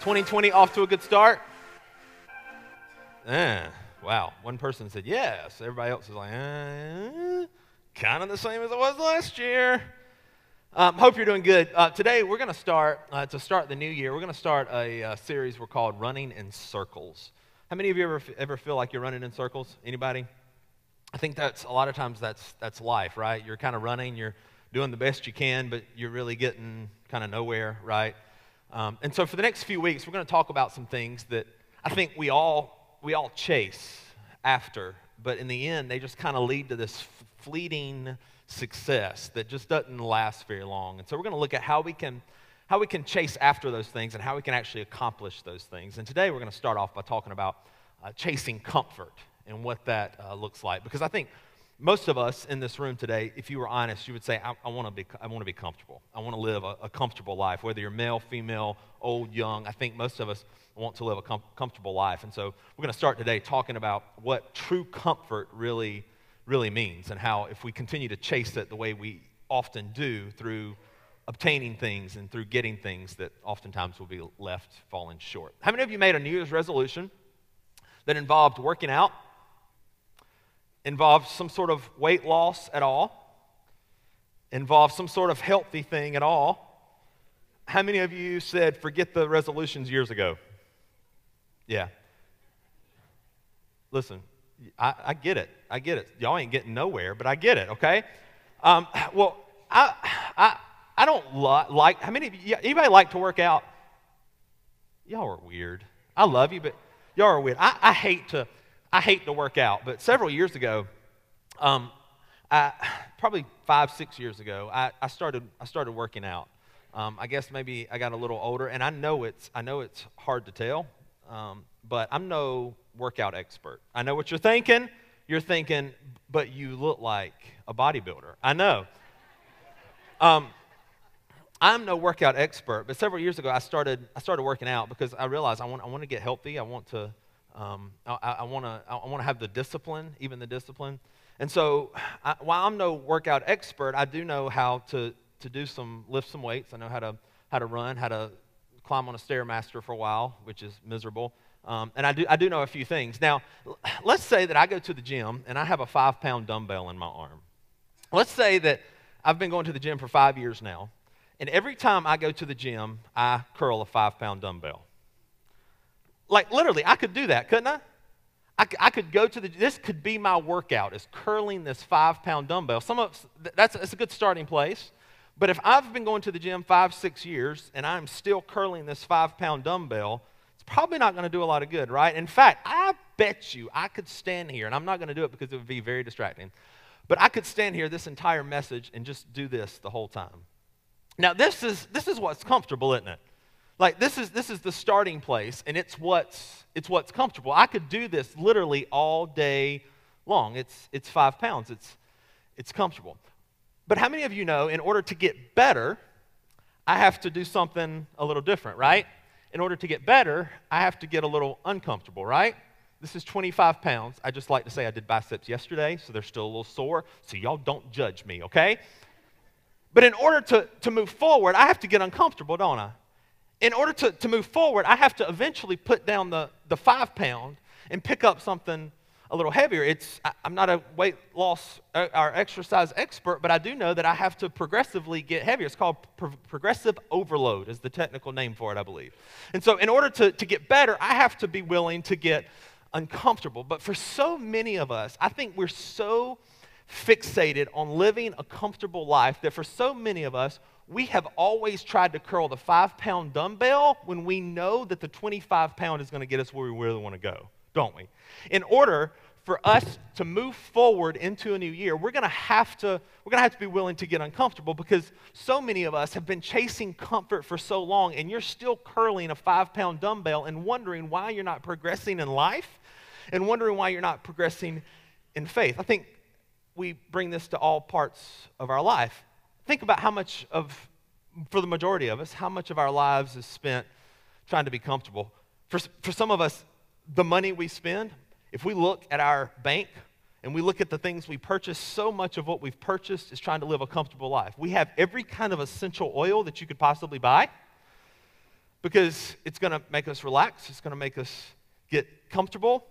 2020 off to a good start? Eh, wow. One person said yes. Everybody else is like, eh, kind of the same as it was last year. Um, hope you're doing good. Uh, today we're going to start, uh, to start the new year, we're going to start a uh, series we're called Running in Circles. How many of you ever, ever feel like you're running in circles? Anybody? I think that's a lot of times that's, that's life, right? You're kind of running, you're doing the best you can, but you're really getting kind of nowhere, right? Um, and so for the next few weeks, we're going to talk about some things that I think we all, we all chase after, but in the end, they just kind of lead to this fleeting success that just doesn't last very long. And so we're going to look at how we can how we can chase after those things and how we can actually accomplish those things. And today we're going to start off by talking about uh, chasing comfort and what that uh, looks like. Because I think most of us in this room today, if you were honest, you would say, I, I want to be, I want to be comfortable. I want to live a, a, comfortable life, whether you're male, female, old, young. I think most of us want to live a com- comfortable life. And so we're going to start today talking about what true comfort really, really means and how if we continue to chase it the way we often do through obtaining things and through getting things that oftentimes will be left falling short. How many of you made a New Year's resolution that involved working out? Involved some sort of weight loss at all, involved some sort of healthy thing at all. How many of you said, forget the resolutions years ago? Yeah. Listen, I, I get it. I get it. Y'all ain't getting nowhere, but I get it, okay? Um, well, I, I, I don't li- like, how many of you, anybody like to work out? Y'all are weird. I love you, but y'all are weird. I, I hate to, I hate to work out, but several years ago, um, I, probably five, six years ago, I, I, started, I started working out. Um, I guess maybe I got a little older, and I know it's, I know it's hard to tell, um, but I'm no workout expert. I know what you're thinking. You're thinking, but you look like a bodybuilder. I know. Um, I'm no workout expert, but several years ago, I started, I started working out because I realized I want, I want to get healthy. I want to um, I, I want to I want to have the discipline, even the discipline. And so, I, while I'm no workout expert, I do know how to to do some lift some weights. I know how to how to run, how to climb on a stairmaster for a while, which is miserable. Um, and I do I do know a few things. Now, let's say that I go to the gym and I have a five pound dumbbell in my arm. Let's say that I've been going to the gym for five years now, and every time I go to the gym, I curl a five pound dumbbell. Like literally, I could do that, couldn't I? I, I could go to the, this could be my workout, is curling this five pound dumbbell. Some of, that's, that's a good starting place. But if I've been going to the gym five, six years and I'm still curling this five pound dumbbell, it's probably not going to do a lot of good, right? In fact, I bet you I could stand here, and I'm not going to do it because it would be very distracting, but I could stand here this entire message and just do this the whole time. Now, this is, this is what's comfortable, isn't it? Like this is this is the starting place and it's what's it's what's comfortable. I could do this literally all day long. It's it's five pounds. It's it's comfortable. But how many of you know in order to get better, I have to do something a little different, right? In order to get better, I have to get a little uncomfortable, right? This is 25 pounds. I just like to say I did biceps yesterday, so they're still a little sore. So y'all don't judge me, okay? But in order to, to move forward, I have to get uncomfortable, don't I? In order to, to move forward, I have to eventually put down the, the five pound and pick up something a little heavier. It's, I, am not a weight loss uh, or exercise expert, but I do know that I have to progressively get heavier. It's called pro- progressive overload, is the technical name for it, I believe. And so, in order to, to get better, I have to be willing to get uncomfortable. But for so many of us, I think we're so fixated on living a comfortable life that for so many of us, we have always tried to curl the five pound dumbbell when we know that the 25 pound is going to get us where we really want to go, don't we? In order for us to move forward into a new year, we're going to have to we're going to have to be willing to get uncomfortable because so many of us have been chasing comfort for so long and you're still curling a 5-pound dumbbell and wondering why you're not progressing in life and wondering why you're not progressing in faith. I think we bring this to all parts of our life. Think about how much of for the majority of us, how much of our lives is spent trying to be comfortable. For, for some of us, the money we spend, if we look at our bank and we look at the things we purchase, so much of what we've purchased is trying to live a comfortable life. We have every kind of essential oil that you could possibly buy because it's going to make us relax, it's going to make us get comfortable,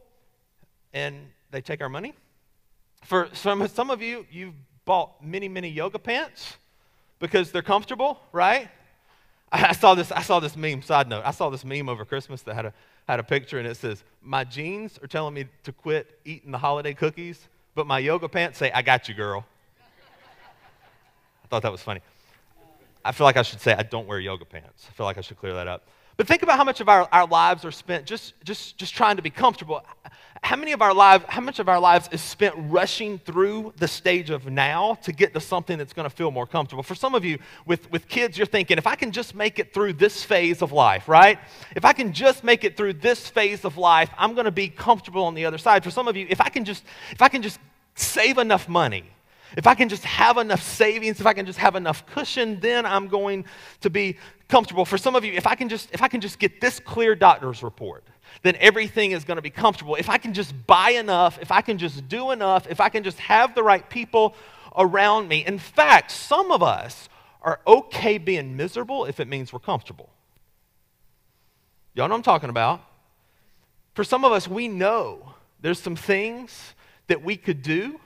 and they take our money. For some, some of you, you've bought many, many yoga pants because they're comfortable, right? I saw this, I saw this meme, side note. I saw this meme over Christmas that had a, had a picture and it says, My jeans are telling me to quit eating the holiday cookies, but my yoga pants say, I got you, girl. I thought that was funny. I feel like I should say, I don't wear yoga pants. I feel like I should clear that up. But think about how much of our, our lives are spent just, just, just trying to be comfortable. How many of our lives, how much of our lives is spent rushing through the stage of now to get to something that's going to feel more comfortable? For some of you with, with kids, you're thinking, if I can just make it through this phase of life, right? If I can just make it through this phase of life, I'm going to be comfortable on the other side. For some of you, if I can just, if I can just save enough money, if I can just have enough savings, if I can just have enough cushion, then I'm going to be comfortable. For some of you, if I can just if I can just get this clear doctor's report, then everything is going to be comfortable. If I can just buy enough, if I can just do enough, if I can just have the right people around me. In fact, some of us are okay being miserable if it means we're comfortable. Y'all know what I'm talking about. For some of us, we know there's some things that we could do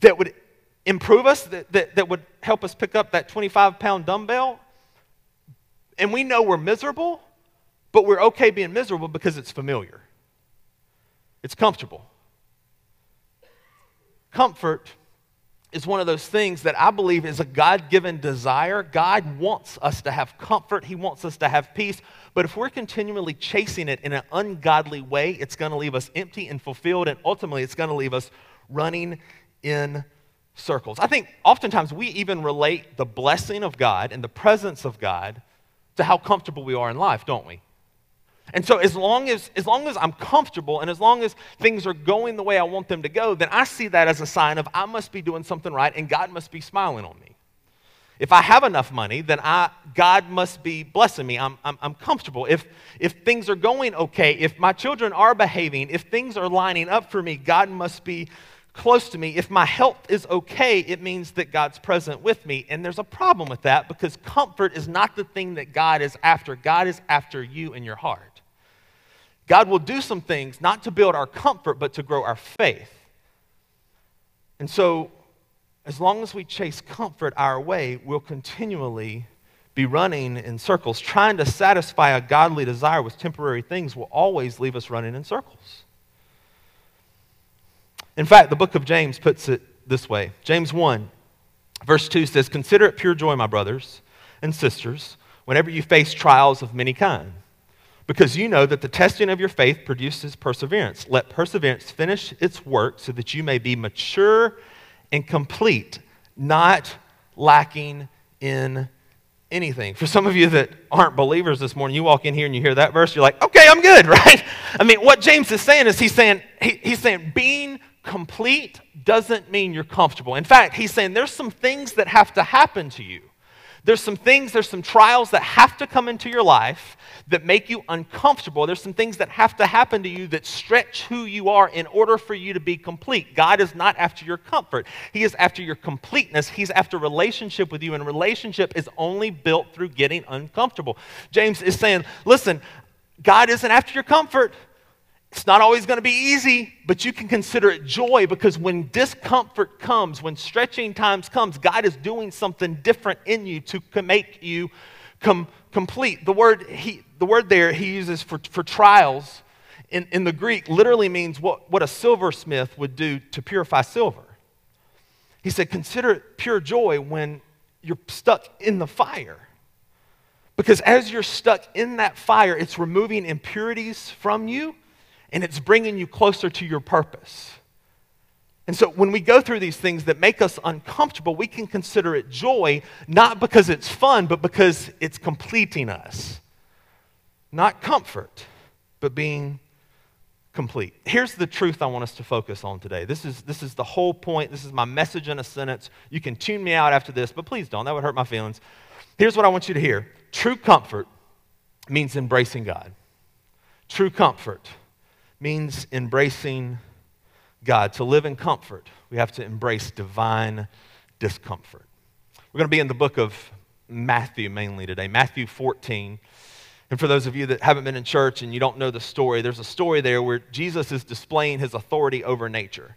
that would improve us, that, that, that would help us pick up that 25 pound dumbbell. And we know we're miserable, but we're okay being miserable because it's familiar, it's comfortable. Comfort is one of those things that I believe is a God given desire. God wants us to have comfort, He wants us to have peace. But if we're continually chasing it in an ungodly way, it's going to leave us empty and fulfilled, and ultimately, it's going to leave us running in circles. I think oftentimes we even relate the blessing of God and the presence of God to how comfortable we are in life, don't we? And so as long as as long as I'm comfortable and as long as things are going the way I want them to go, then I see that as a sign of I must be doing something right and God must be smiling on me. If I have enough money, then I, God must be blessing me. I'm, I'm, I'm comfortable. If, if things are going okay, if my children are behaving, if things are lining up for me, God must be close to me. If my health is okay, it means that God's present with me. And there's a problem with that because comfort is not the thing that God is after. God is after you and your heart. God will do some things not to build our comfort, but to grow our faith. And so, as long as we chase comfort our way, we'll continually be running in circles. Trying to satisfy a godly desire with temporary things will always leave us running in circles. In fact, the book of James puts it this way James 1, verse 2 says, Consider it pure joy, my brothers and sisters, whenever you face trials of many kinds, because you know that the testing of your faith produces perseverance. Let perseverance finish its work so that you may be mature and complete, not lacking in anything. For some of you that aren't believers this morning, you walk in here and you hear that verse, you're like, okay, I'm good, right? I mean, what James is saying is he's saying, he, he's saying being complete doesn't mean you're comfortable. In fact, he's saying there's some things that have to happen to you. There's some things, there's some trials that have to come into your life that make you uncomfortable. There's some things that have to happen to you that stretch who you are in order for you to be complete. God is not after your comfort, He is after your completeness. He's after relationship with you, and relationship is only built through getting uncomfortable. James is saying, listen, God isn't after your comfort. It's not always going to be easy, but you can consider it joy because when discomfort comes, when stretching times comes, God is doing something different in you to make you com- complete. The word, he, the word there he uses for, for trials in, in the Greek literally means what, what a silversmith would do to purify silver. He said, Consider it pure joy when you're stuck in the fire. Because as you're stuck in that fire, it's removing impurities from you and it's bringing you closer to your purpose. And so when we go through these things that make us uncomfortable, we can consider it joy, not because it's fun, but because it's completing us. Not comfort, but being complete. Here's the truth I want us to focus on today. This is, this is the whole point. This is my message in a sentence. You can tune me out after this, but please don't. That would hurt my feelings. Here's what I want you to hear true comfort means embracing God. True comfort means embracing God. To live in comfort, we have to embrace divine discomfort. We're going to be in the book of Matthew mainly today, Matthew 14. And for those of you that haven't been in church and you don't know the story, there's a story there where Jesus is displaying his authority over nature.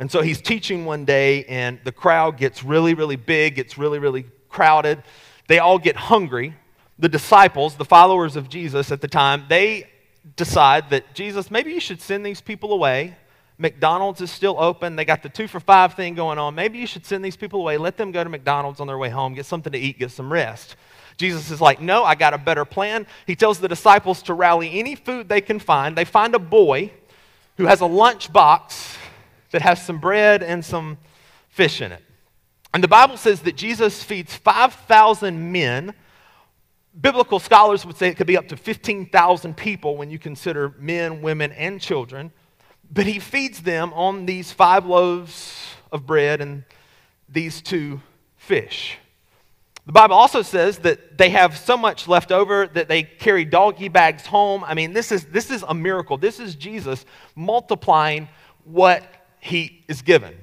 And so he's teaching one day, and the crowd gets really, really big, gets really, really crowded. They all get hungry. The disciples, the followers of Jesus at the time, they decide that Jesus, maybe you should send these people away McDonald's is still open. They got the two for five thing going on. Maybe you should send these people away. Let them go to McDonald's on their way home, get something to eat, get some rest. Jesus is like, No, I got a better plan. He tells the disciples to rally any food they can find. They find a boy who has a lunch box that has some bread and some fish in it. And the Bible says that Jesus feeds 5,000 men. Biblical scholars would say it could be up to 15,000 people when you consider men, women, and children. But he feeds them on these five loaves of bread and these two fish. The Bible also says that they have so much left over that they carry doggy bags home. I mean, this is, this is a miracle. This is Jesus multiplying what he is given.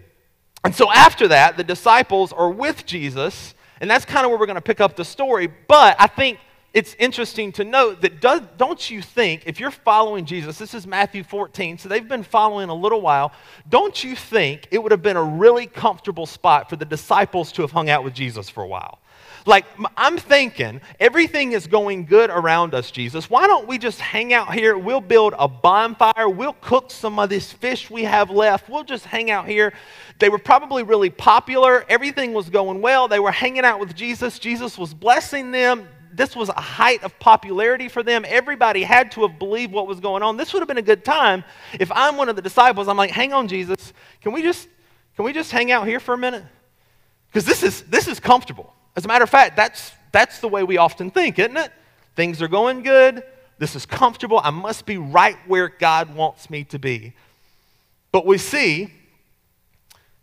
And so after that, the disciples are with Jesus, and that's kind of where we're going to pick up the story. But I think it's interesting to note that does, don't you think, if you're following Jesus, this is Matthew 14, so they've been following a little while, don't you think it would have been a really comfortable spot for the disciples to have hung out with Jesus for a while? Like, I'm thinking, everything is going good around us, Jesus. Why don't we just hang out here? We'll build a bonfire. We'll cook some of this fish we have left. We'll just hang out here. They were probably really popular. Everything was going well. They were hanging out with Jesus. Jesus was blessing them this was a height of popularity for them. Everybody had to have believed what was going on. This would have been a good time. If I'm one of the disciples, I'm like, hang on, Jesus, can we just can we just hang out here for a minute? Because this is this is comfortable. As a matter of fact, that's that's the way we often think, isn't it? Things are going good. This is comfortable. I must be right where God wants me to be. But we see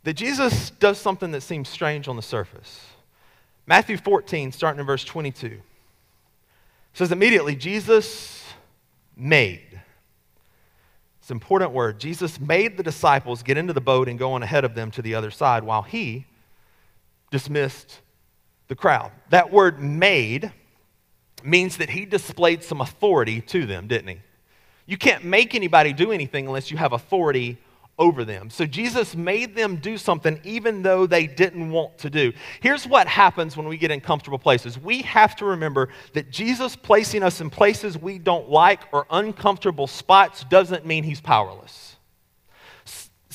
that Jesus does something that seems strange on the surface. Matthew 14, starting in verse 22 says immediately, Jesus made. It's an important word. Jesus made the disciples get into the boat and go on ahead of them to the other side while he dismissed the crowd. That word made means that he displayed some authority to them, didn't he? You can't make anybody do anything unless you have authority over them. So Jesus made them do something even though they didn't want to do. Here's what happens when we get in comfortable places we have to remember that Jesus placing us in places we don't like or uncomfortable spots doesn't mean he's powerless.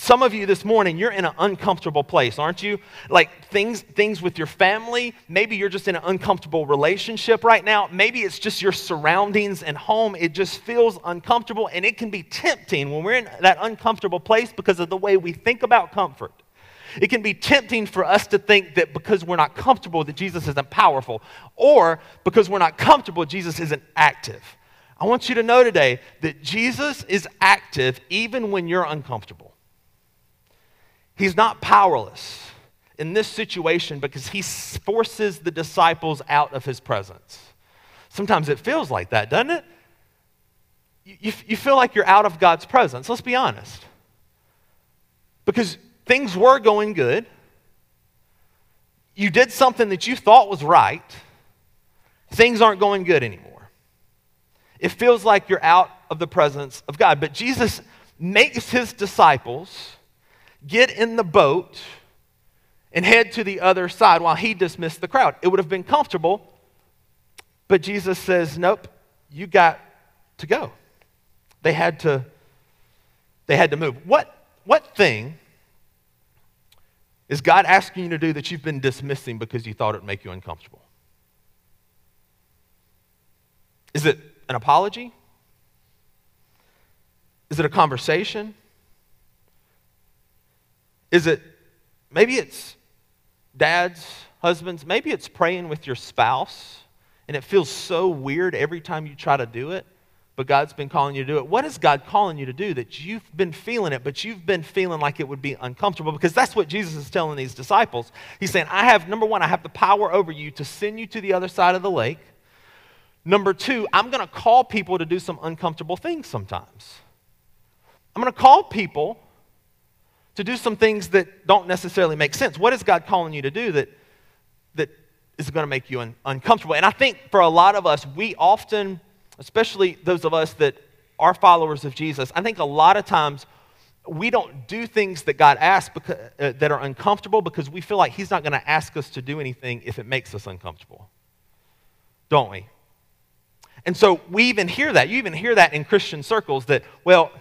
Some of you this morning, you're in an uncomfortable place, aren't you? Like things, things with your family. Maybe you're just in an uncomfortable relationship right now. Maybe it's just your surroundings and home. It just feels uncomfortable, and it can be tempting when we're in that uncomfortable place because of the way we think about comfort. It can be tempting for us to think that because we're not comfortable, that Jesus isn't powerful, or because we're not comfortable, Jesus isn't active. I want you to know today that Jesus is active even when you're uncomfortable. He's not powerless in this situation because he forces the disciples out of his presence. Sometimes it feels like that, doesn't it? You, you feel like you're out of God's presence. Let's be honest. Because things were going good. You did something that you thought was right. Things aren't going good anymore. It feels like you're out of the presence of God. But Jesus makes his disciples get in the boat and head to the other side while he dismissed the crowd. It would have been comfortable, but Jesus says, Nope, you got to go. They had to, they had to move. What, what thing is God asking you to do that you've been dismissing because you thought it would make you uncomfortable? Is it an apology? Is it a conversation? Is it maybe it's dads, husbands, maybe it's praying with your spouse and it feels so weird every time you try to do it, but God's been calling you to do it. What is God calling you to do that you've been feeling it, but you've been feeling like it would be uncomfortable? Because that's what Jesus is telling these disciples. He's saying, I have, number one, I have the power over you to send you to the other side of the lake. Number two, I'm going to call people to do some uncomfortable things sometimes. I'm going to call people to do some things that don't necessarily make sense. What is God calling you to do that, that is going to make you un- uncomfortable? And I think for a lot of us, we often, especially those of us that are followers of Jesus, I think a lot of times we don't do things that God asks because, uh, that are uncomfortable because we feel like He's not going to ask us to do anything if it makes us uncomfortable. Don't we? And so we even hear that. You even hear that in Christian circles that, well,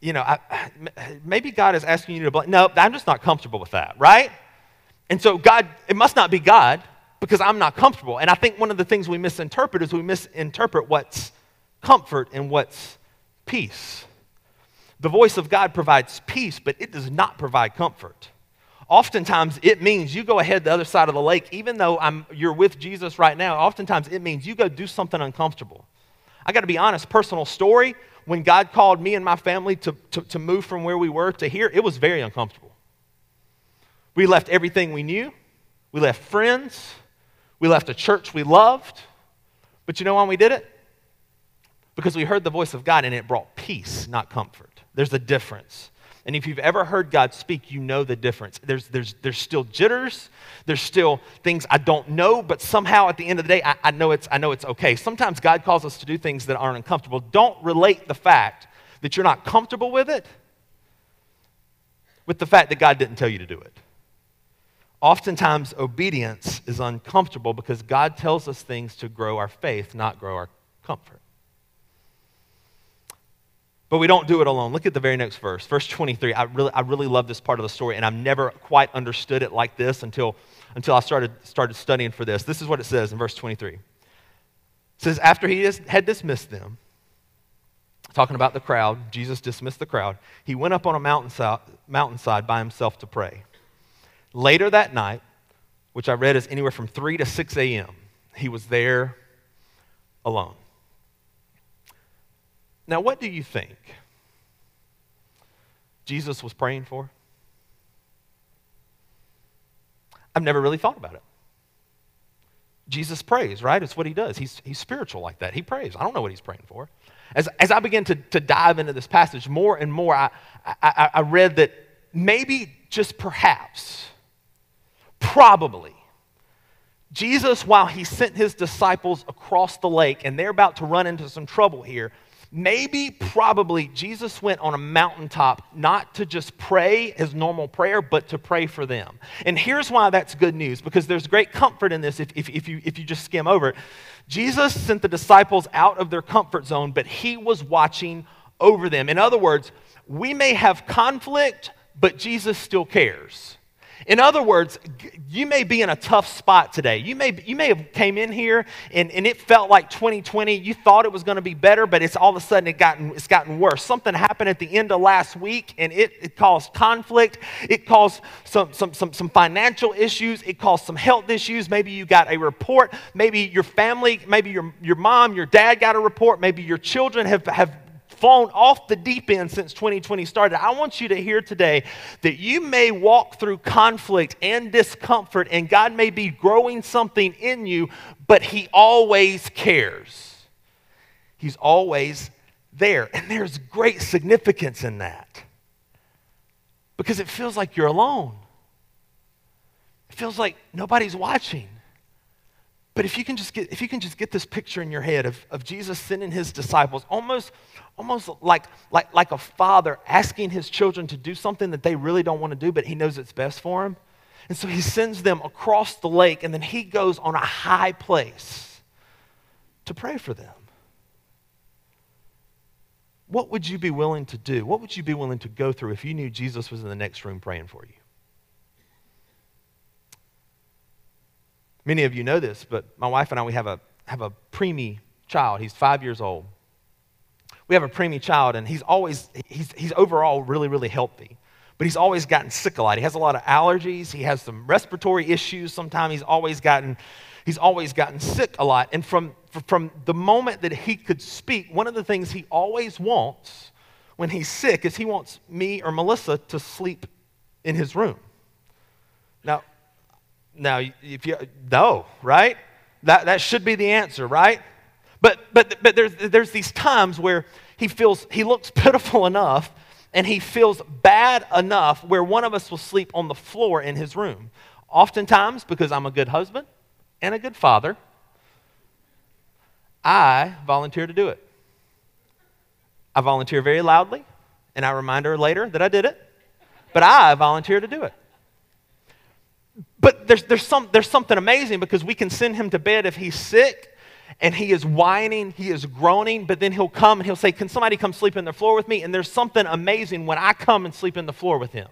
you know, I, maybe God is asking you to. No, I'm just not comfortable with that, right? And so God, it must not be God because I'm not comfortable. And I think one of the things we misinterpret is we misinterpret what's comfort and what's peace. The voice of God provides peace, but it does not provide comfort. Oftentimes, it means you go ahead the other side of the lake, even though I'm, you're with Jesus right now. Oftentimes, it means you go do something uncomfortable. I got to be honest, personal story when God called me and my family to, to, to move from where we were to here, it was very uncomfortable. We left everything we knew, we left friends, we left a church we loved. But you know why we did it? Because we heard the voice of God and it brought peace, not comfort. There's a difference. And if you've ever heard God speak, you know the difference. There's, there's, there's still jitters. There's still things I don't know, but somehow at the end of the day, I, I, know it's, I know it's okay. Sometimes God calls us to do things that aren't uncomfortable. Don't relate the fact that you're not comfortable with it with the fact that God didn't tell you to do it. Oftentimes, obedience is uncomfortable because God tells us things to grow our faith, not grow our comfort. But we don't do it alone. Look at the very next verse, verse 23. I really, I really love this part of the story, and I've never quite understood it like this until, until I started, started studying for this. This is what it says in verse 23. It says, After he had dismissed them, talking about the crowd, Jesus dismissed the crowd, he went up on a mountainside, mountainside by himself to pray. Later that night, which I read is anywhere from 3 to 6 a.m., he was there alone. Now, what do you think Jesus was praying for? I've never really thought about it. Jesus prays, right? It's what he does. He's, he's spiritual like that. He prays. I don't know what he's praying for. As, as I began to, to dive into this passage more and more, I, I, I read that maybe, just perhaps, probably, Jesus, while he sent his disciples across the lake, and they're about to run into some trouble here, maybe, probably, Jesus went on a mountaintop not to just pray his normal prayer, but to pray for them. And here's why that's good news because there's great comfort in this if, if, if, you, if you just skim over it. Jesus sent the disciples out of their comfort zone, but he was watching over them. In other words, we may have conflict, but Jesus still cares. In other words, you may be in a tough spot today. You may, you may have came in here and, and it felt like 2020. You thought it was going to be better, but it's all of a sudden it gotten, it's gotten worse. Something happened at the end of last week and it, it caused conflict. It caused some, some, some, some financial issues. It caused some health issues. Maybe you got a report. Maybe your family, maybe your, your mom, your dad got a report. Maybe your children have, have flown off the deep end since 2020 started. I want you to hear today that you may walk through conflict and discomfort, and God may be growing something in you, but He always cares. He's always there. And there's great significance in that because it feels like you're alone. It feels like nobody's watching. But if you can just get, if you can just get this picture in your head of, of Jesus sending his disciples, almost, almost like, like, like a father asking his children to do something that they really don't want to do, but he knows it's best for them. And so he sends them across the lake, and then he goes on a high place to pray for them. What would you be willing to do? What would you be willing to go through if you knew Jesus was in the next room praying for you? Many of you know this, but my wife and I, we have a, have a preemie child. He's five years old. we have a preemie child, and he's always, he's, he's overall really, really healthy. But he's always gotten sick a lot. He has a lot of allergies. He has some respiratory issues. Sometimes he's always gotten, he's always gotten sick a lot. And from, from the moment that he could speak, one of the things he always wants when he's sick is he wants me or Melissa to sleep in his room. Now, now if you no, right? That, that should be the answer, right? But, but, but there's, there's these times where he feels, he looks pitiful enough and he feels bad enough where one of us will sleep on the floor in his room. Oftentimes, because I'm a good husband and a good father, I volunteer to do it. I volunteer very loudly, and I remind her later that I did it, but I volunteer to do it. But there's, there's, some, there's something amazing because we can send him to bed if he's sick and he is whining, he is groaning, but then he'll come and he'll say, Can somebody come sleep in the floor with me? And there's something amazing when I come and sleep in the floor with him.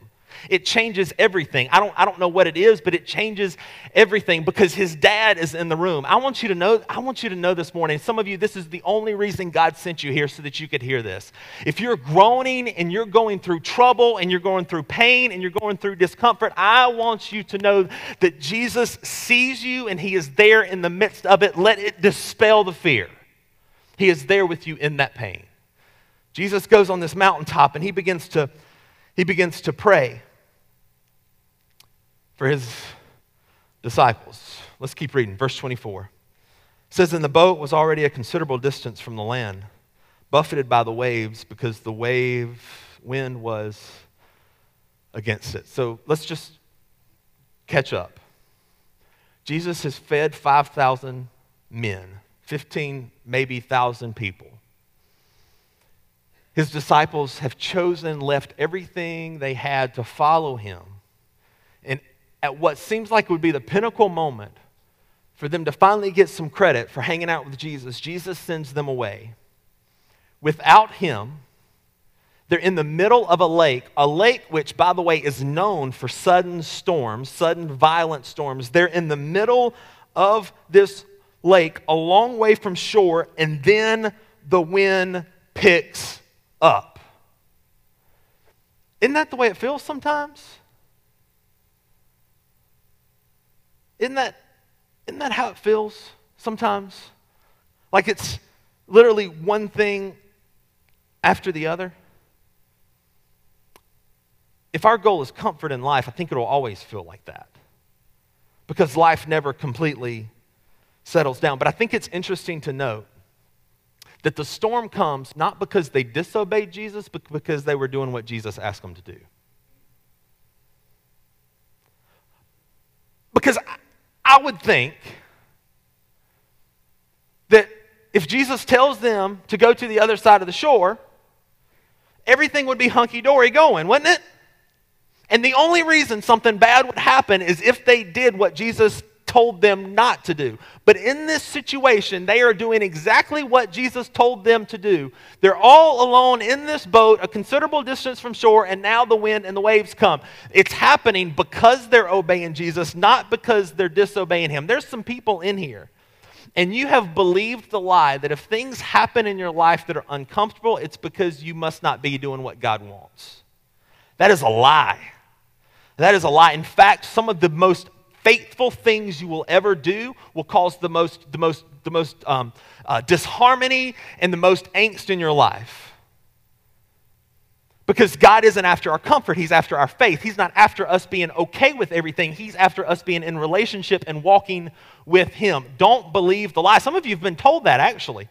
It changes everything. I don't, I don't know what it is, but it changes everything because his dad is in the room. I want you to know, I want you to know this morning, some of you, this is the only reason God sent you here so that you could hear this. If you're groaning and you're going through trouble and you're going through pain and you're going through discomfort, I want you to know that Jesus sees you and he is there in the midst of it. Let it dispel the fear. He is there with you in that pain. Jesus goes on this mountaintop and he begins to he begins to pray for his disciples. Let's keep reading. Verse 24 it says, And the boat was already a considerable distance from the land, buffeted by the waves because the wave wind was against it. So let's just catch up. Jesus has fed 5,000 men, 15, maybe 1,000 people. His disciples have chosen, left everything they had to follow him. And at what seems like would be the pinnacle moment for them to finally get some credit for hanging out with Jesus, Jesus sends them away. Without him, they're in the middle of a lake, a lake which, by the way, is known for sudden storms, sudden violent storms. They're in the middle of this lake, a long way from shore, and then the wind picks up. Isn't that the way it feels sometimes? Isn't that, isn't that how it feels sometimes? Like it's literally one thing after the other? If our goal is comfort in life, I think it'll always feel like that. Because life never completely settles down. But I think it's interesting to note that the storm comes not because they disobeyed Jesus, but because they were doing what Jesus asked them to do. Because I would think that if Jesus tells them to go to the other side of the shore, everything would be hunky dory going, wouldn't it? And the only reason something bad would happen is if they did what Jesus told them not to do. But in this situation, they are doing exactly what Jesus told them to do. They're all alone in this boat, a considerable distance from shore, and now the wind and the waves come. It's happening because they're obeying Jesus, not because they're disobeying Him. There's some people in here. And you have believed the lie that if things happen in your life that are uncomfortable, it's because you must not be doing what God wants. That is a lie. That is a lie. In fact, some of the most faithful things you will ever do will cause the most, the most, the most um, uh, disharmony and the most angst in your life. Because God isn't after our comfort, He's after our faith. He's not after us being okay with everything, He's after us being in relationship and walking with Him. Don't believe the lie. Some of you have been told that actually.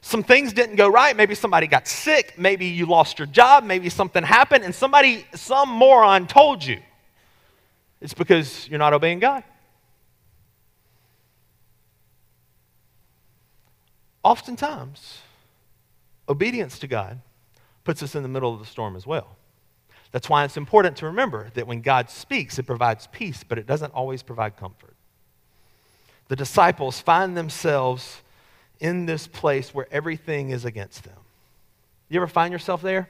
Some things didn't go right. Maybe somebody got sick. Maybe you lost your job. Maybe something happened, and somebody, some moron told you. It's because you're not obeying God. Oftentimes, obedience to God puts us in the middle of the storm as well. That's why it's important to remember that when God speaks, it provides peace, but it doesn't always provide comfort. The disciples find themselves in this place where everything is against them. You ever find yourself there?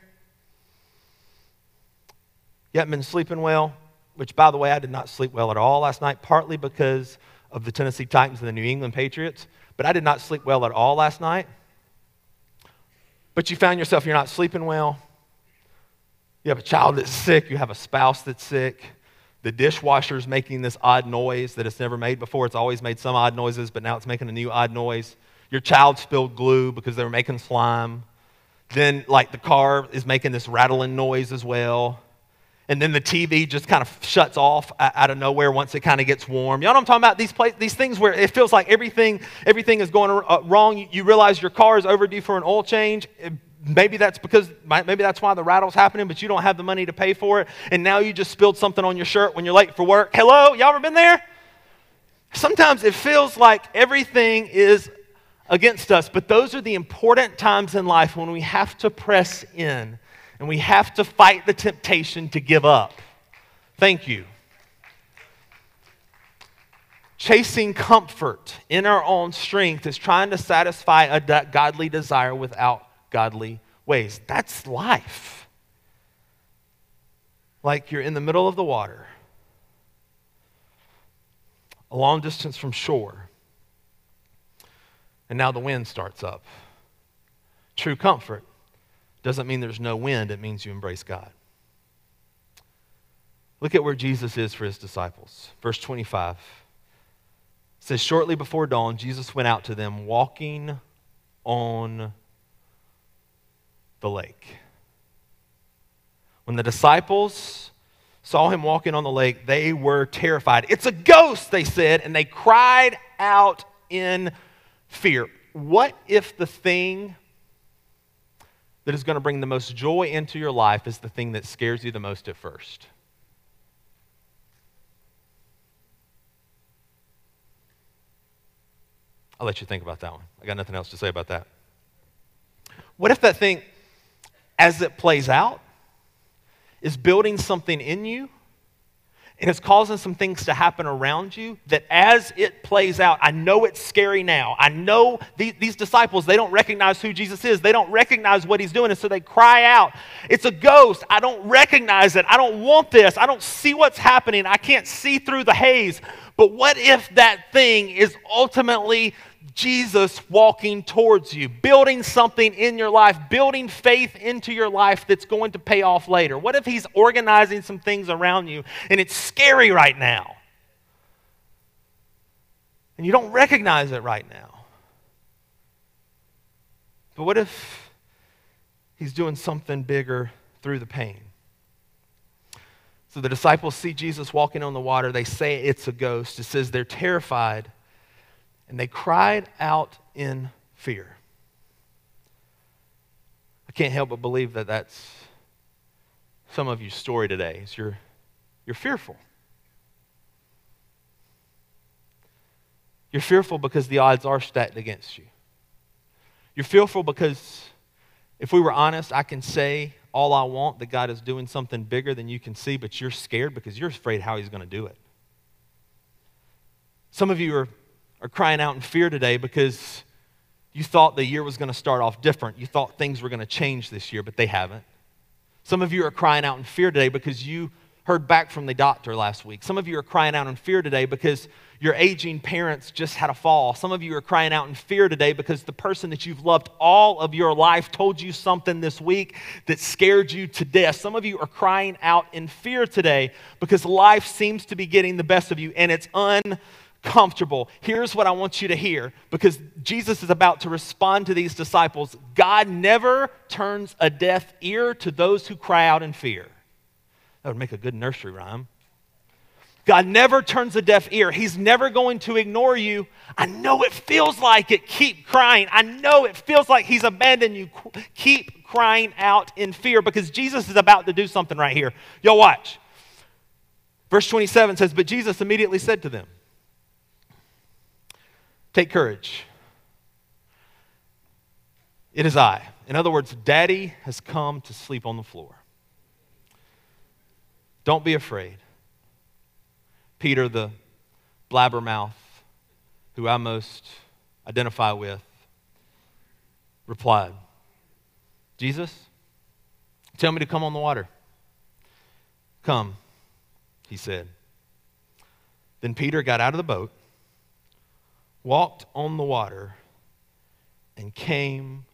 You haven't been sleeping well, which, by the way, I did not sleep well at all last night, partly because of the Tennessee Titans and the New England Patriots, but I did not sleep well at all last night but you found yourself, you're not sleeping well. You have a child that's sick, you have a spouse that's sick. The dishwasher's making this odd noise that it's never made before. It's always made some odd noises, but now it's making a new odd noise. Your child spilled glue because they were making slime. Then, like, the car is making this rattling noise as well. And then the TV just kind of shuts off out of nowhere once it kind of gets warm. Y'all know what I'm talking about? These, place, these things where it feels like everything, everything is going uh, wrong. You realize your car is overdue for an oil change maybe that's because maybe that's why the rattle's happening but you don't have the money to pay for it and now you just spilled something on your shirt when you're late for work hello y'all ever been there sometimes it feels like everything is against us but those are the important times in life when we have to press in and we have to fight the temptation to give up thank you chasing comfort in our own strength is trying to satisfy a godly desire without godly ways. That's life. Like you're in the middle of the water, a long distance from shore, and now the wind starts up. True comfort doesn't mean there's no wind, it means you embrace God. Look at where Jesus is for his disciples. Verse 25 says, Shortly before dawn, Jesus went out to them walking on the lake. When the disciples saw him walking on the lake, they were terrified. It's a ghost, they said, and they cried out in fear. What if the thing that is going to bring the most joy into your life is the thing that scares you the most at first? I'll let you think about that one. I got nothing else to say about that. What if that thing as it plays out, is building something in you and it's causing some things to happen around you that as it plays out, I know it's scary now. I know these, these, disciples, they don't recognize who Jesus is. They don't recognize what he's doing. And so they cry out, It's a ghost. I don't recognize it. I don't want this. I don't see what's happening. I can't see through the haze. But what if that thing is ultimately Jesus walking towards you, building something in your life, building faith into your life that's going to pay off later? What if He's organizing some things around you and it's scary right now? And you don't recognize it right now. But what if He's doing something bigger through the pain? So the disciples see Jesus walking on the water. They say it's a ghost. It says they're terrified and they cried out in fear. I can't help but believe that that's some of your story today. Is you're, you're fearful. You're fearful because the odds are stacked against you. You're fearful because, if we were honest, I can say all I want that God is doing something bigger than you can see, but you're scared because you're afraid how He's going to do it. Some of you are are crying out in fear today because you thought the year was going to start off different. You thought things were going to change this year, but they haven't. Some of you are crying out in fear today because you heard back from the doctor last week. Some of you are crying out in fear today because your aging parents just had a fall. Some of you are crying out in fear today because the person that you've loved all of your life told you something this week that scared you to death. Some of you are crying out in fear today because life seems to be getting the best of you and it's un comfortable. Here's what I want you to hear because Jesus is about to respond to these disciples. God never turns a deaf ear to those who cry out in fear. That would make a good nursery rhyme. God never turns a deaf ear. He's never going to ignore you. I know it feels like it. Keep crying. I know it feels like He's abandoned you. Keep crying out in fear because Jesus is about to do something right here. Y'all watch. Verse 27 says, But Jesus immediately said to them, Take courage. It is I. In other words, Daddy has come to sleep on the floor. Don't be afraid. Peter, the blabbermouth, who I most identify with, replied, Jesus, tell me to come on the water. Come, he said. Then Peter got out of the boat walked on the water, and came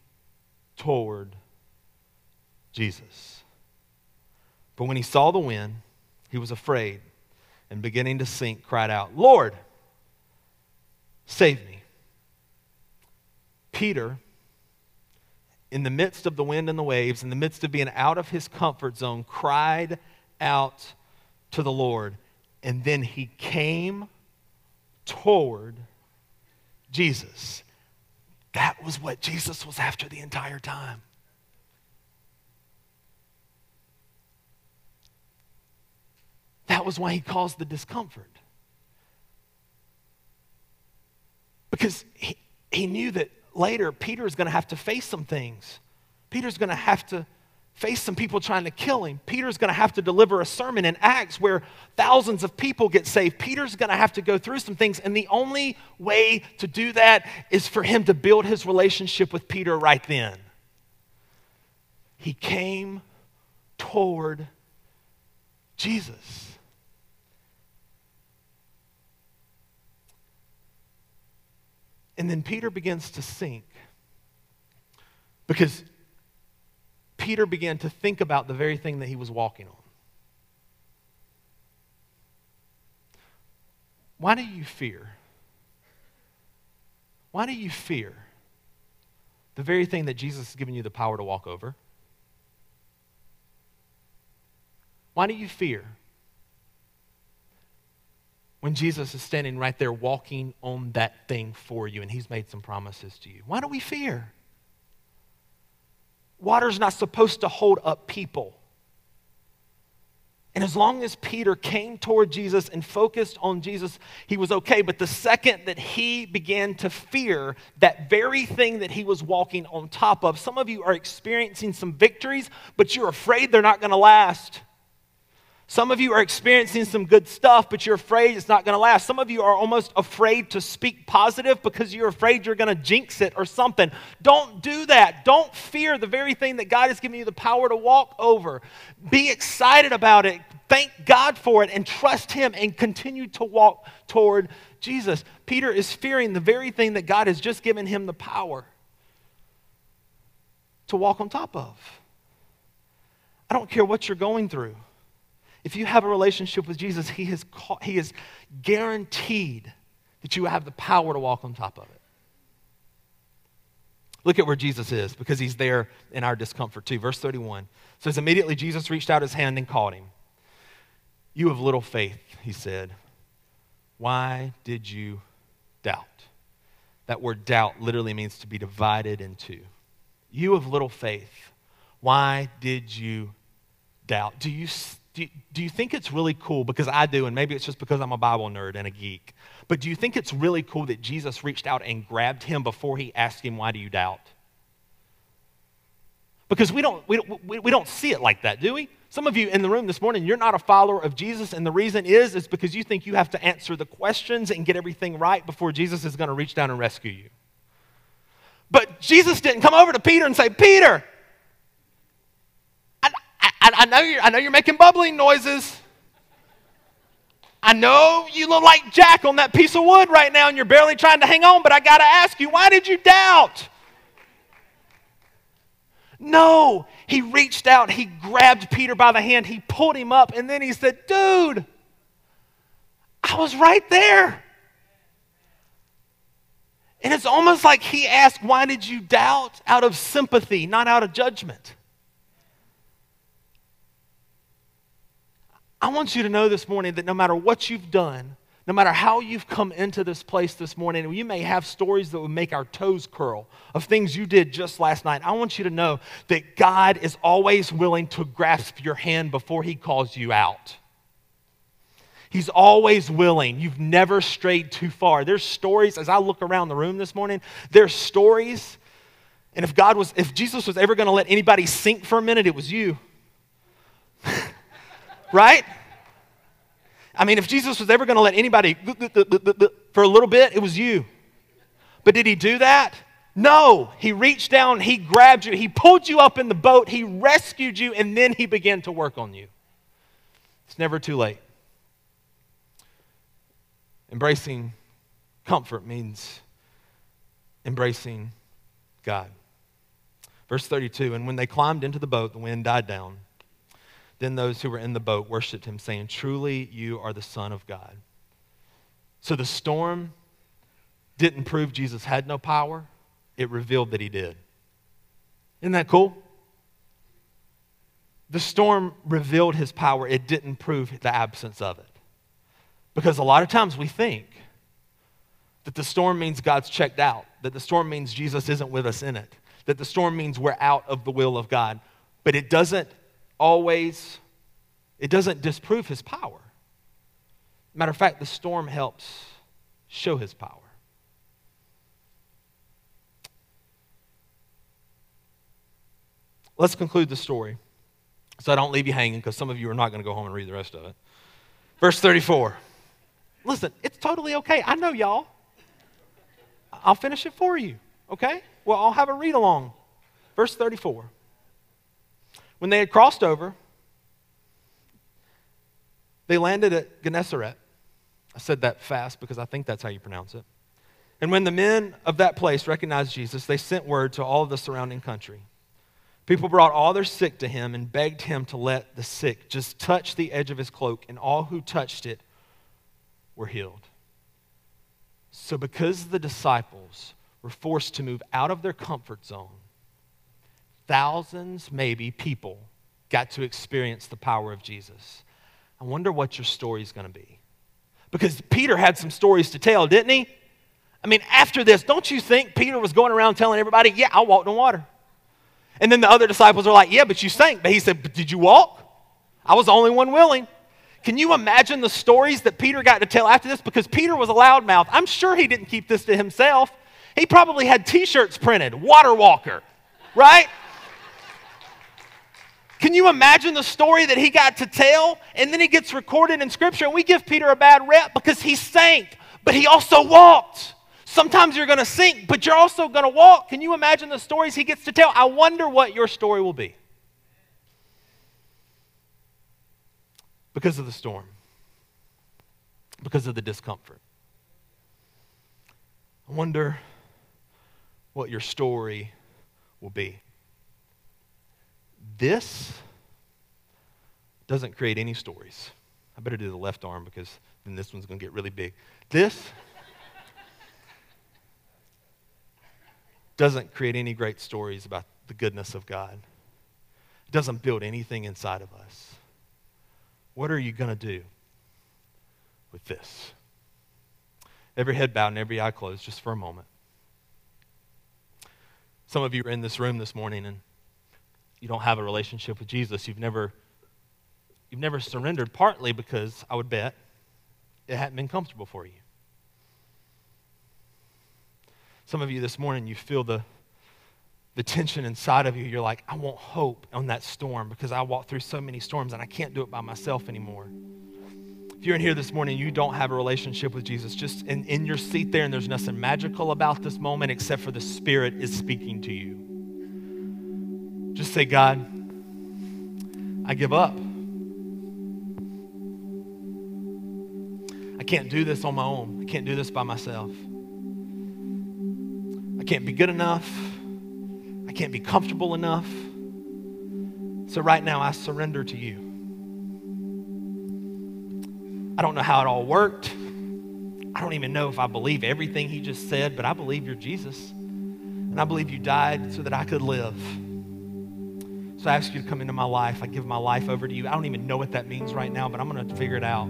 toward Jesus. But when he saw the wind, he was afraid and beginning to sink, cried out, Lord, save me. Peter, in the midst of the wind and the waves, in the midst of being out of his comfort zone, cried out to the Lord. And then he came toward Jesus. That was what Jesus was after the entire time. That was why he caused the discomfort. Because he, he knew that later Peter is going to have to face some things. Peter's going to have to face some people trying to kill him. Peter's going to have to deliver a sermon in Acts where thousands of people get saved. Peter's going to have to go through some things. And the only way to do that is for him to build his relationship with Peter right then. He came toward Jesus. And then Peter begins to sink because Peter began to think about the very thing that he was walking on. Why do you fear? Why do you fear the very thing that Jesus has given you the power to walk over? Why do you fear when Jesus is standing right there walking on that thing for you and he's made some promises to you? Why do we fear? Water's not supposed to hold up people. And as long as Peter came toward Jesus and focused on Jesus, he was okay. But the second that he began to fear that very thing that he was walking on top of, some of you are experiencing some victories, but you're afraid they're not going to last. Some of you are experiencing some good stuff, but you're afraid it's not going to last. Some of you are almost afraid to speak positive because you're afraid you're going to jinx it or something. Don't do that. Don't fear the very thing that God has given you the power to walk over. Be excited about it. Thank God for it and trust Him and continue to walk toward Jesus. Peter is fearing the very thing that God has just given him the power to walk on top of. I don't care what you're going through. If you have a relationship with Jesus, He has, he has guaranteed that you have the power to walk on top of it. Look at where Jesus is because He's there in our discomfort too. Verse 31 says, Immediately Jesus reached out His hand and caught him. You have little faith, He said. Why did you doubt? That word doubt literally means to be divided in two. You have little faith. Why did you doubt? Do you do, do you think it's really cool? Because I do, and maybe it's just because I'm a Bible nerd and a geek. But do you think it's really cool that Jesus reached out and grabbed him before he asked him, Why do you doubt? Because we don't, we, we, we don't see it like that, do we? Some of you in the room this morning, you're not a follower of Jesus, and the reason is, is because you think you have to answer the questions and get everything right before Jesus is going to reach down and rescue you. But Jesus didn't come over to Peter and say, Peter, I, I, know you're, I know you're making bubbling noises. I know you look like Jack on that piece of wood right now and you're barely trying to hang on, but I got to ask you, why did you doubt? No, he reached out, he grabbed Peter by the hand, he pulled him up, and then he said, Dude, I was right there. And it's almost like he asked, Why did you doubt? Out of sympathy, not out of judgment. I want you to know this morning that no matter what you've done, no matter how you've come into this place this morning, you may have stories that would make our toes curl of things you did just last night. I want you to know that God is always willing to grasp your hand before He calls you out. He's always willing. You've never strayed too far. There's stories, as I look around the room this morning, there's stories. And if God was, if Jesus was ever going to let anybody sink for a minute, it was you. Right? I mean, if Jesus was ever going to let anybody for a little bit, it was you. But did he do that? No. He reached down, he grabbed you, he pulled you up in the boat, he rescued you, and then he began to work on you. It's never too late. Embracing comfort means embracing God. Verse 32 And when they climbed into the boat, the wind died down. Then those who were in the boat worshiped him, saying, Truly, you are the Son of God. So the storm didn't prove Jesus had no power, it revealed that he did. Isn't that cool? The storm revealed his power, it didn't prove the absence of it. Because a lot of times we think that the storm means God's checked out, that the storm means Jesus isn't with us in it, that the storm means we're out of the will of God. But it doesn't always, it doesn't disprove his power. Matter of fact, the storm helps show his power. Let's conclude the story so I don't leave you hanging because some of you are not going to go home and read the rest of it. Verse 34. Listen, it's totally okay. I know y'all. I'll finish it for you, okay? Well, I'll have a read along. Verse 34. When they had crossed over, they landed at Gennesaret. I said that fast because I think that's how you pronounce it. And when the men of that place recognized Jesus, they sent word to all of the surrounding country. People brought all their sick to him and begged him to let the sick just touch the edge of his cloak, and all who touched it were healed. So, because the disciples were forced to move out of their comfort zone, thousands, maybe, people got to experience the power of Jesus. I wonder what your story is going to be. Because Peter had some stories to tell, didn't he? I mean, after this, don't you think Peter was going around telling everybody, Yeah, I walked on water? And then the other disciples are like, Yeah, but you sank. But he said, But did you walk? I was the only one willing. Can you imagine the stories that Peter got to tell after this? Because Peter was a loudmouth. I'm sure he didn't keep this to himself. He probably had t shirts printed, Water Walker, right? Can you imagine the story that he got to tell? And then he gets recorded in Scripture, and we give Peter a bad rep because he sank, but he also walked. Sometimes you're going to sink, but you're also going to walk. Can you imagine the stories he gets to tell? I wonder what your story will be. Because of the storm, because of the discomfort. I wonder what your story will be. This doesn't create any stories. I better do the left arm because then this one's going to get really big. This doesn't create any great stories about the goodness of God. It doesn't build anything inside of us. What are you going to do with this? Every head bowed and every eye closed just for a moment. Some of you are in this room this morning and you don't have a relationship with Jesus. You've never, you've never surrendered, partly because I would bet it hadn't been comfortable for you. Some of you this morning, you feel the, the tension inside of you. You're like, I want hope on that storm because I walked through so many storms and I can't do it by myself anymore. If you're in here this morning, you don't have a relationship with Jesus, just in, in your seat there, and there's nothing magical about this moment except for the Spirit is speaking to you. Just say, God, I give up. I can't do this on my own. I can't do this by myself. I can't be good enough. I can't be comfortable enough. So right now, I surrender to you. I don't know how it all worked. I don't even know if I believe everything he just said, but I believe you're Jesus. And I believe you died so that I could live. So I ask you to come into my life. I give my life over to you. I don't even know what that means right now, but I'm going to figure it out.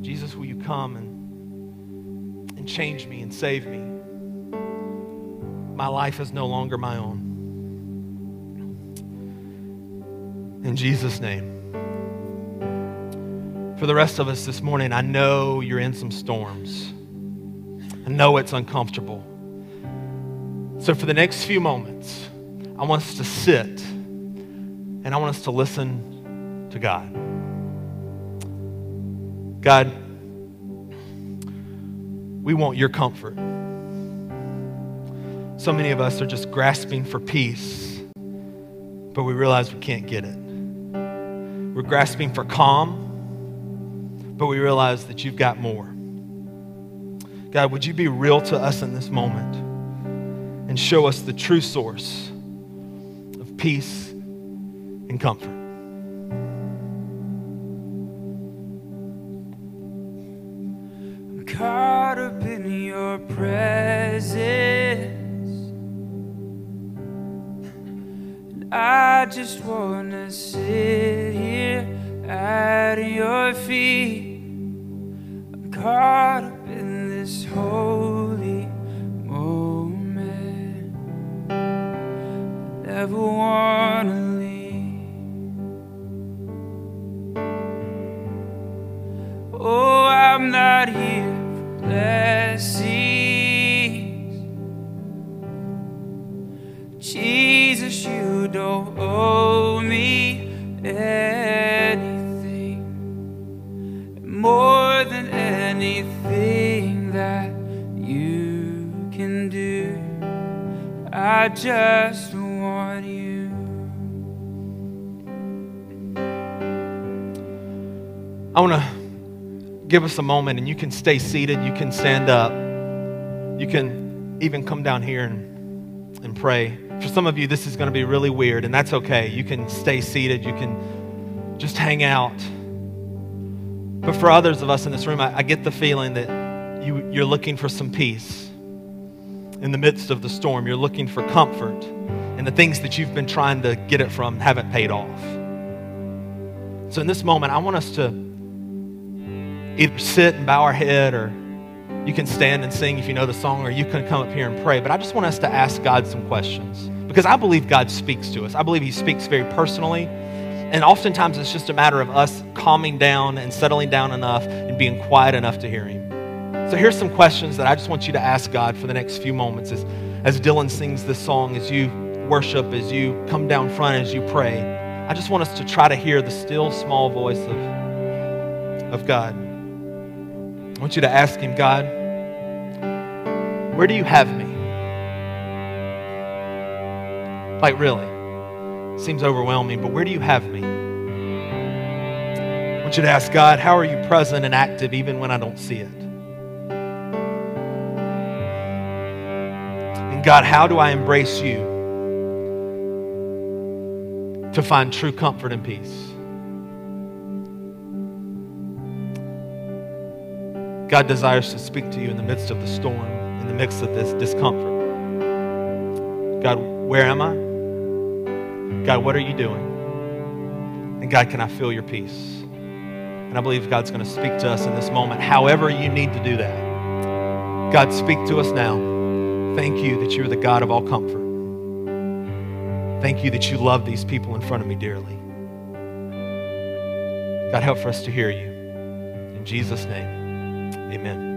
Jesus, will you come and, and change me and save me? My life is no longer my own. In Jesus' name. For the rest of us this morning, I know you're in some storms. I know it's uncomfortable. So, for the next few moments, I want us to sit and I want us to listen to God. God, we want your comfort. So many of us are just grasping for peace, but we realize we can't get it. We're grasping for calm, but we realize that you've got more. God, would you be real to us in this moment and show us the true source peace and comfort. I'm caught up in your presence. And I just want to sit here at your feet. I'm caught up in this holy Never want to leave. Oh, I'm not here for blessings. Jesus, you don't owe me anything more than anything that you can do. I just I want to give us a moment and you can stay seated, you can stand up, you can even come down here and, and pray. For some of you, this is going to be really weird, and that's okay. You can stay seated, you can just hang out. But for others of us in this room, I, I get the feeling that you, you're looking for some peace in the midst of the storm. You're looking for comfort, and the things that you've been trying to get it from haven't paid off. So, in this moment, I want us to either sit and bow our head or you can stand and sing if you know the song or you can come up here and pray. But i just want us to ask god some questions because i believe god speaks to us. I believe he speaks very personally. And oftentimes it's just a matter of us calming down and settling down enough and being quiet enough to hear him. So here's some questions that i just want you to ask god for the next few moments as, as dylan sings this song as you worship as you come down front as you pray. I just want us to try to hear the still small voice of, of god want you to ask him, God, where do you have me? Like, really? Seems overwhelming, but where do you have me? I want you to ask God, how are you present and active even when I don't see it? And God, how do I embrace you to find true comfort and peace? God desires to speak to you in the midst of the storm, in the midst of this discomfort. God, where am I? God, what are you doing? And God, can I feel your peace? And I believe God's going to speak to us in this moment, however you need to do that. God, speak to us now. Thank you that you're the God of all comfort. Thank you that you love these people in front of me dearly. God, help for us to hear you. In Jesus' name. Amen.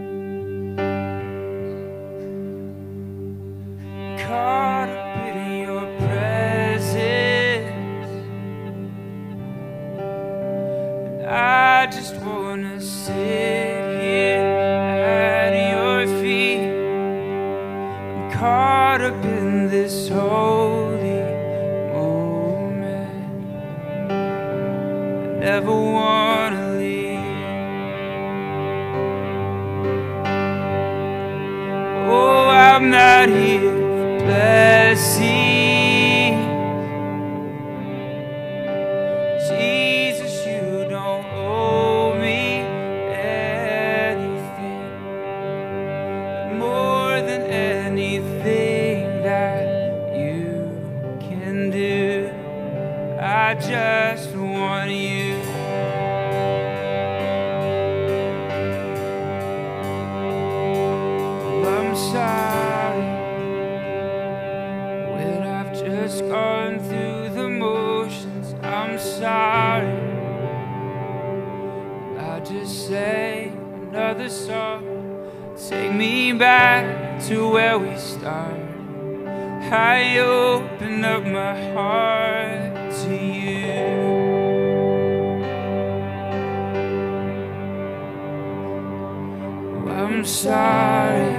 Sang another song. Take me back to where we started. I open up my heart to you. I'm sorry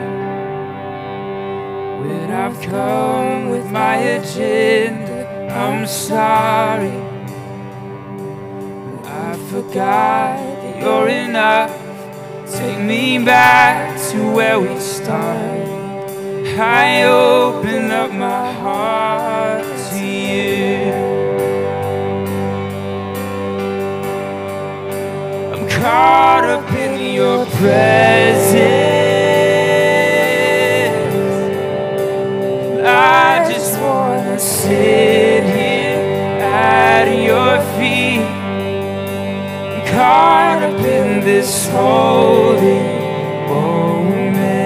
when I've come with my agenda. I'm sorry. I forgot you're enough. Take me back to where we started. I open up my heart to you. I'm caught up in your presence. I just wanna sit here at your feet. Caught up in this holy moment.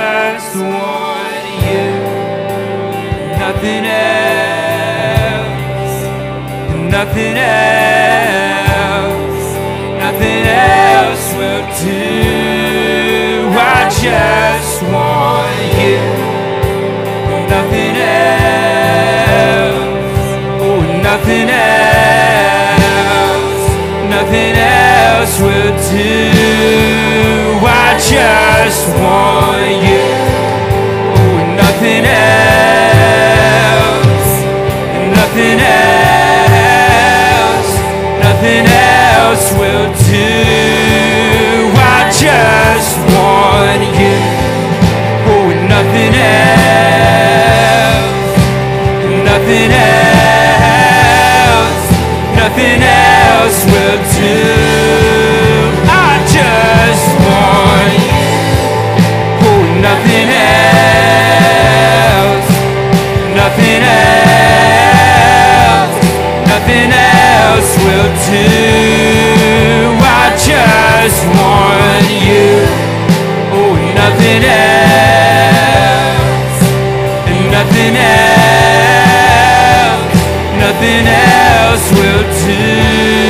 just want you. Nothing else. Nothing else. Nothing else will do. I just want you. Nothing else. Oh, nothing else. Nothing else will do. I just want you. Oh, nothing else. Nothing else. Nothing else will do. I just want you. Oh, nothing else. Nothing else. Nothing else will do. I just want you. Oh, nothing else. Nothing else. Nothing else will do. I just want you. Oh, nothing else. And nothing else. Nothing else will do.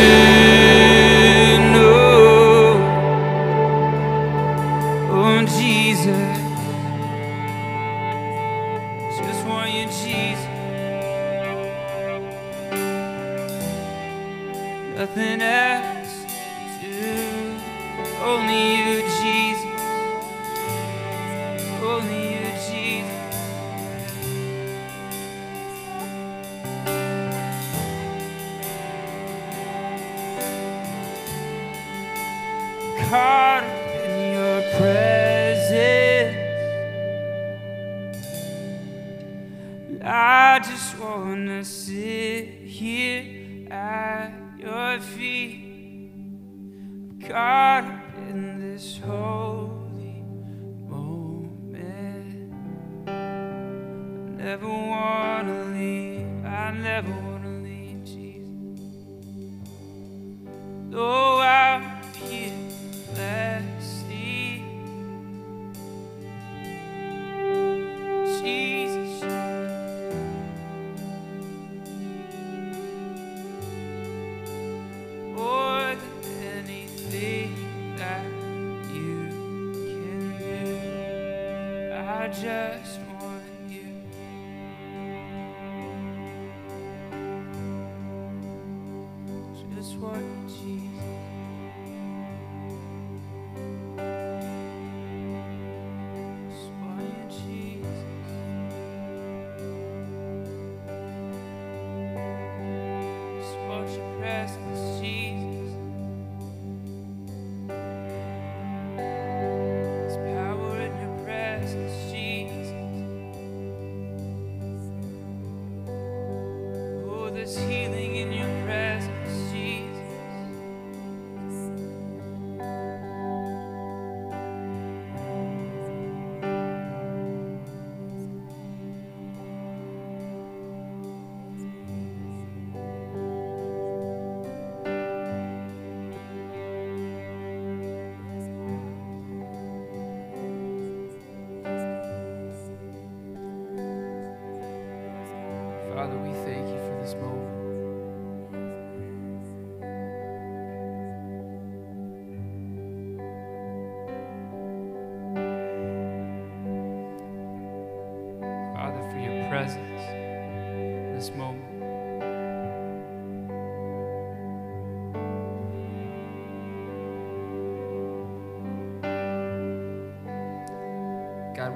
Just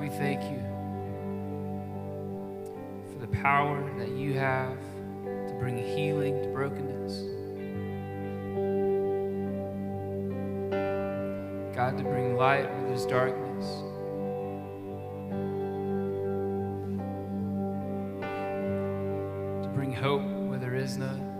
we thank you for the power that you have to bring healing to brokenness. God, to bring light where there's darkness. To bring hope where there is none.